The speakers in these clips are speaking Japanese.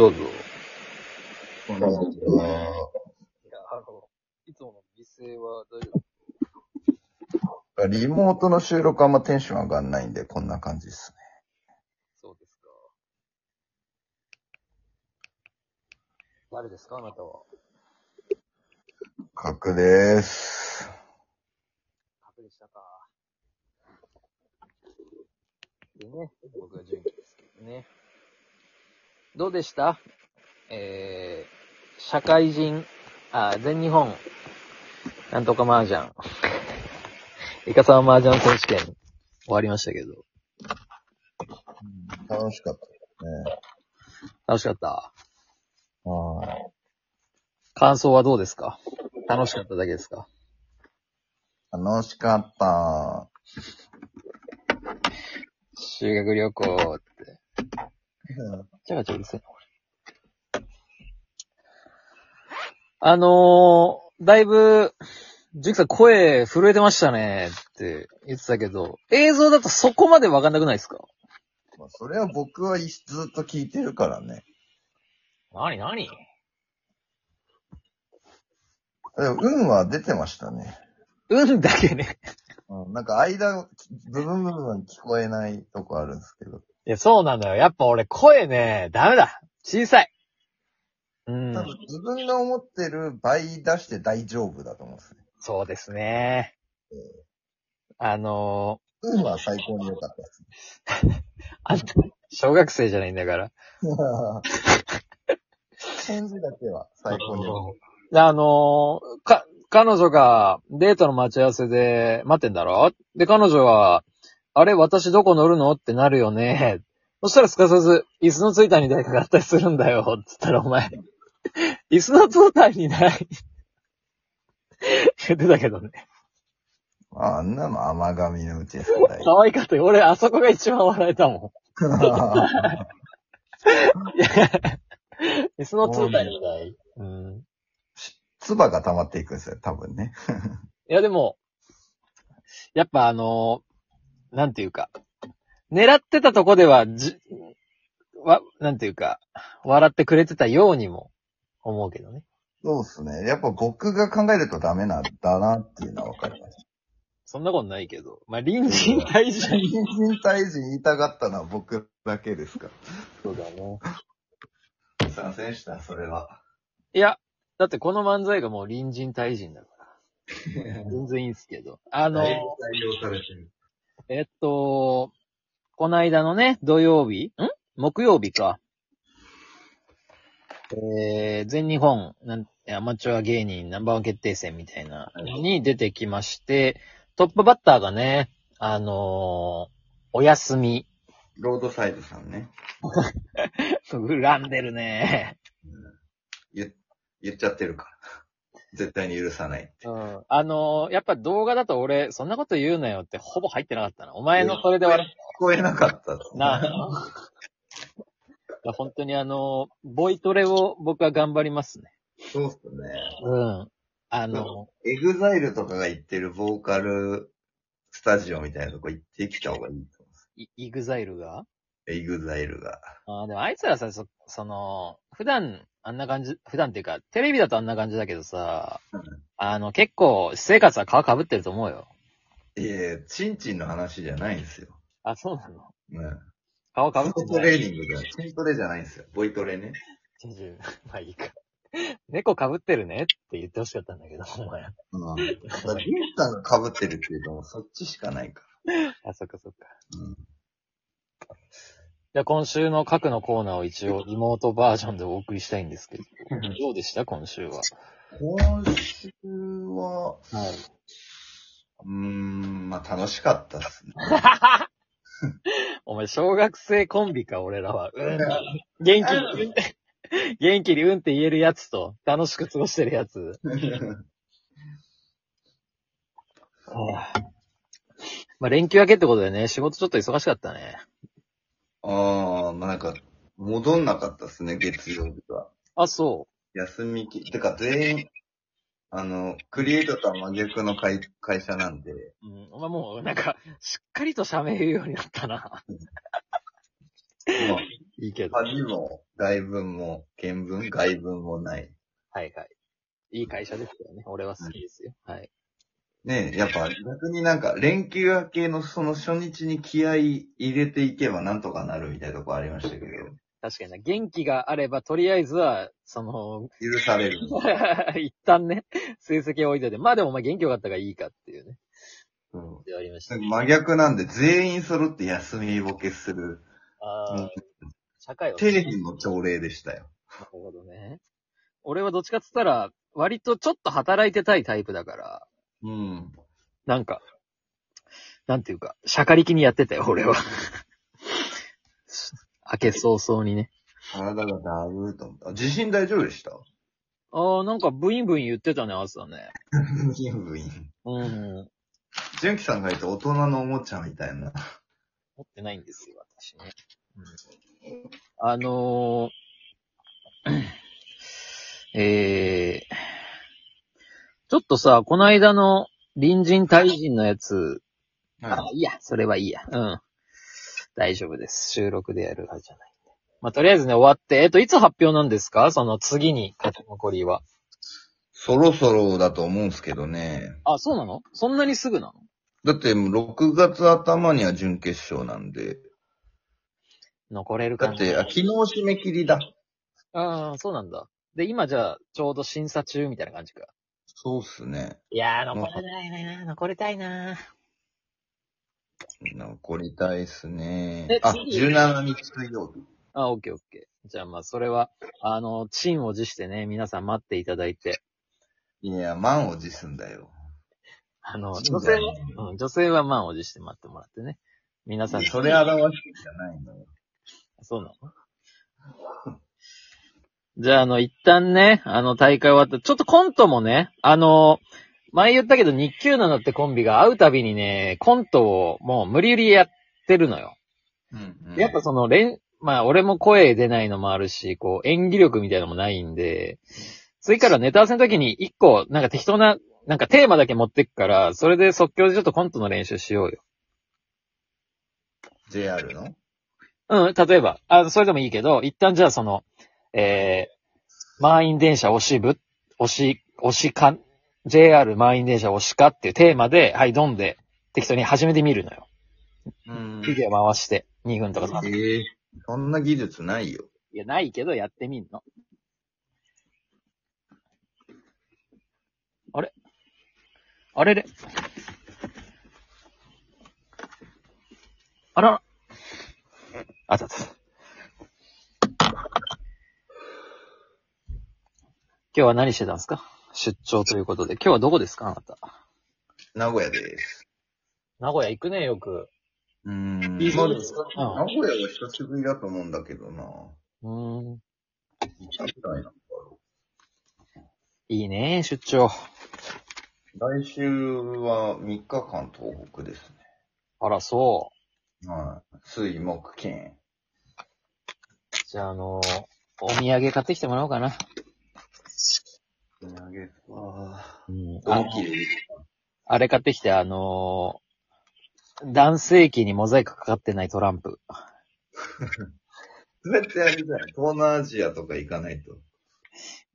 どうぞ。こんにちは。いや、あの、いつもの美声は大丈夫リモートの収録あんまテンション上がんないんで、こんな感じですね。そうですか。誰ですか？あなたは。角です。確認したか。でね、僕は純喜ですけどね。どうでした？えー、社会人、あ、全日本、なんとか麻雀。イカサマ麻雀選手権、終わりましたけど。楽しかったね。楽しかった？はい。感想はどうですか？楽しかっただけですか？楽しかった。修学旅行って。ちゃがちゃうるせえな、これ。あのー、だいぶ、ジュキさん声震えてましたねって言ってたけど、映像だとそこまでわかんなくないですか？まあそれは僕はずっと聞いてるからね。なになにでも運は出てましたね。うんだけね。うん、なんか間、部分部分聞こえないとこあるんですけど。いや、そうなんだよ。やっぱ俺声ね、ダメだ。小さい。うん多。分自分が思ってる倍出して大丈夫だと思うんですね。そうですね。あの運は最高に良かったです。ー、あんた、小学生じゃないんだから。返事だけは最高に良かっで あのーか、彼女がデートの待ち合わせで待ってんだろ？で、彼女は、あれ、私どこ乗るの？ってなるよね。そしたらすかさず、椅子のついた荷台かかったりするんだよ。つったらお前、椅子のついた荷台言ってたけどね。た。ああんなの甘神のうちですから。可愛かったよ。俺、あそこが一番笑えたもん。椅子のついた荷台。うん。唾が溜まっていくんですよ、多分ね。いやでも、やっぱあのーなんていうか、狙ってたとこでは、じ、わ、なんていうか、笑ってくれてたようにも思うけどね。そうですね。やっぱ僕が考えるとダメなんだなっていうのは分かりましそんなことないけど。まあ、隣人対た。人。人人退治言いたがったのは僕だけですかそうだね。参戦した、それは。いや、だってこの漫才がもう隣人対人だから。全然いいんすけど。あのー、採用されてる。えっと、この間のね、土曜日？ん？木曜日か。えー、全日本なんアマチュア芸人ナンバーワン決定戦みたいなのに出てきまして、トップバッターがね、あのーお休み。ロードサイドさんね。恨んでるね。言、言っちゃってるから。絶対に許さない。うん。あのーやっぱ動画だと俺、そんなこと言うなよってほぼ入ってなかったな。お前のそれで笑聞こえなかったなあ。いや本当にあの、ボイトレを僕は頑張りますね。そうっすね。うん。あの、 EXILE とかが言ってるボーカルスタジオみたいなとこ行ってきた方がいいと思うんです。イ EXILE が？ EXILE が。あーでもあいつらさ、そ、その、普段あんな感じ、普段っていうか、テレビだとあんな感じだけどさ、うんあの、結構、私生活は皮被ってると思うよ。いえ、チンチンの話じゃないんですよ。あ、そうなの？ね。皮被ってトレーニングじゃない。チントレじゃないんですよ。ボイトレね。ング。まあいいか。猫被ってるね？って言ってほしかったんだけど、お前。うん。だからリンさんが被ってるっていうともうそっちしかないかあ、そっかそっか。ら。うん。じゃあ今週の各のコーナーを一応リモートバージョンでお送りしたいんですけど。どうでした？今週は。今週は、はい。うーん、まあ楽しかったですね。お前、小学生コンビか、俺らは。うん。元気に、うんって、元気にうんって言えるやつと、楽しく過ごしてるやつ。まあ、連休明けってことでね、仕事ちょっと忙しかったね。ああ、まあなんか、戻んなかったですね、月曜日は。あ、そ休みき、てか全員、あの、クリエイトとは真逆の会会社なんで、う。うん。お前もう、なんか、しっかりと喋るようになったな。まあ、いいけど。恥も、外文も、見文、外文もない。はいはい。いい会社ですよね。俺は好きですよ。はい。ねえ、やっぱ逆になんか連休明けのその初日に気合い入れていけばなんとかなるみたいなとこありましたけど、確かにな。元気があれば、とりあえずは、その、許される。一旦ね、成績を置いてて、まあでもお前元気よかったからいいかっていうね。うんでありました。真逆なんで全員揃って休みボケする、ああうん、社会は。底辺の朝礼でしたよ。なるほどね。俺はどっちかっつったら、割とちょっと働いてたいタイプだから、うん。なんか、なんていうか、しゃかりきにやってたよ、俺は。明け早々にね。体がだるーと思った。地震大丈夫でした？ああ、なんかブインブイン言ってたね、朝ね。ブインブイン。うん。純喜さんが言った大人のおもちゃみたいな。持ってないんですよ、私ね。うん、あのー、えー、ちょっとさ、この間の隣人対人のやつ、あ、いいや、それはいいや。うん。大丈夫です。収録でやるはずじゃないんで。まあ、とりあえずね、終わって、えっと、いつ発表なんですか？その次に、勝ち残りは。そろそろだと思うんすけどね。あ、そうなの？そんなにすぐなの？だって6月頭には準決勝なんで。残れるかなだって、あ昨日締め切りだ。ああ、そうなんだ。で、今じゃあ、ちょうど審査中みたいな感じか。そうっすね。いやー、残れないな残りたいな残りたいっすねえ。あ、次17日水曜日。あ、オッケーオッケー。じゃあまあ、それは、あの、チンを辞してね、皆さん待っていただいて、いや、満を持すんだよ。あの、女性は、うん、女性は満を持して待ってもらってね。皆さん、それ表してんじゃないのよ。そうなの？じゃあ、あの、一旦ね、あの、大会終わった。ちょっとコントもね、あの、前言ったけど、日給7ってコンビが会うたびにね、コントをもう無理やりやってるのよ。うん、やっぱその、連、まあ、俺も声出ないのもあるし、こう、演技力みたいなのもないんで、次からネタ合わせの時に一個、なんか適当な、なんかテーマだけ持ってくから、それで即興でちょっとコントの練習しようよ。JR の？うん、例えば、あ、それでもいいけど、一旦じゃあその、えー、満員電車押し部、押し、押しか、JR 満員電車押しかっていうテーマで、はい、ドンで適当に始めてみるのよ。うんフィギュア回して、2分とか3分。ええそんな技術ないよ。いや、ないけどやってみんの。あれ？あれれ？あらあたた。今日は何してたんですか？出張ということで。今日はどこですか？あなた。名古屋です。名古屋行くね、よく。うーん。いいまあそうですか？名古屋は久しぶりだと思うんだけどな。うーん。行ったくらいなんだろいいね、出張。う。来週は3日間東北ですね。あら、そう。はい。水、木、金。じゃあ、あのお土産買ってきてもらおうかな。お土産は、うんドンキでいいあれ買ってきて、あのー男性器にモザイクかかってないトランプ。絶対あれだよ。東南アジアとか行かないと。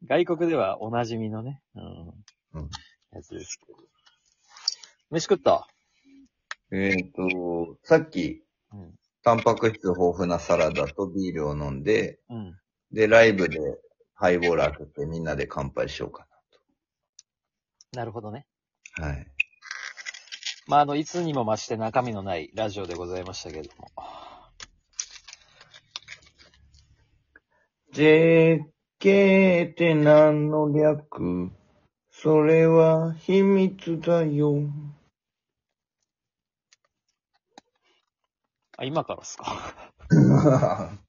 外国ではおなじみのね、うん。うんやつですけど。飯食った？えっ、と、さっき、うん。タンパク質豊富なサラダとビールを飲んで、うん。で、ライブでハイボール開けてみんなで乾杯しようかなるほどね。な。はい。まあ、あの、いつにも増して中身のないラジオでございましたけども。JK って何の略それは秘密だよ。あ、今からっすか？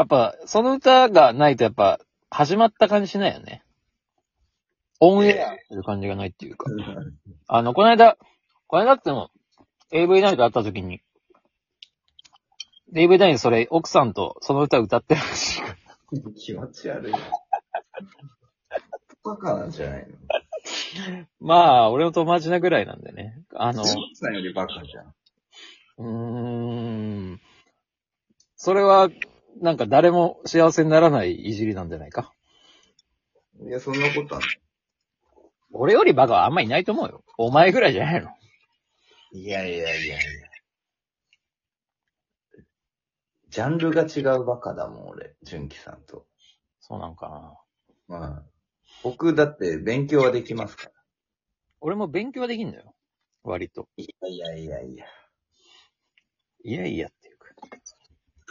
やっぱ、その歌がないとやっぱ、始まった感じしないよね。オンエアっていう感じがないっていうか。あの、この間、この間っても、AV ナイト会った時に、AV ナイトそれ、奥さんとその歌歌ってるらしいから。気持ち悪い。バカなんじゃないの？まあ、俺の友達なぐらいなんでね。あの、ジョークさんよりバカじゃん。うーん。それは、なんか誰も幸せにならないいじりなんじゃないか？いや、そんなことはない。俺よりバカはあんまいないと思うよ。お前ぐらいじゃないの。いやいやいやいや。ジャンルが違うバカだもん、俺。純喜さんと。そうなんかな。まあ。僕、だって勉強はできますから。俺も勉強はできんだよ。割と。いやいやいやいや。いやいやって。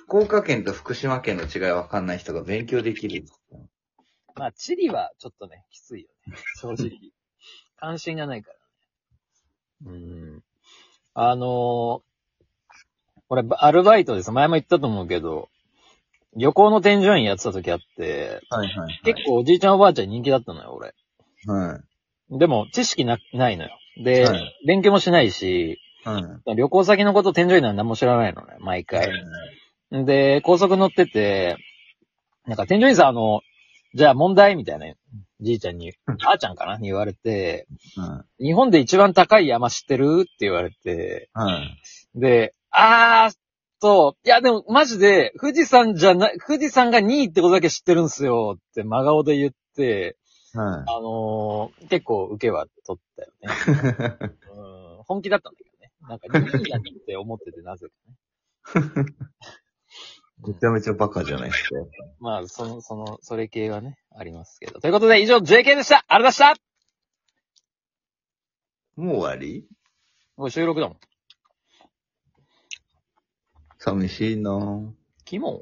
福岡県と福島県の違いわかんない人が勉強できる。まあ、地理はちょっとね、きついよね。正直。関心がないからね。うん。あのー、俺、アルバイトです。前も言ったと思うけど、旅行の添乗員やってた時あって、はいはい、結構おじいちゃんおばあちゃんに人気だったのよ、俺。はい。でも、知識な、ないのよ。で、はい勉強もしないし、はい。旅行先のこと添乗員なんて何も知らないのね、毎回。で、高速乗ってて、なんか添乗員さん、あの、じゃあ問題みたいな、じいちゃんに、あーちゃんかな？に言われて、はい。日本で一番高い山知ってる？って言われて、はい。で、あー、そう、いやでもマジで、富士山じゃない、富士山が2位ってことだけ知ってるんすよって真顔で言って、はあのー結構受けは取ったよね。い。うん、本気だったんだけどね。なんか2位だって思っててなぜかね。めちゃめちゃバカじゃないですか。まあ、その、その、それ系はね、ありますけど。ということで、以上、JK でしたありがとうございましたもう終わり？もう収録だもん。寂しいなぁ。キモ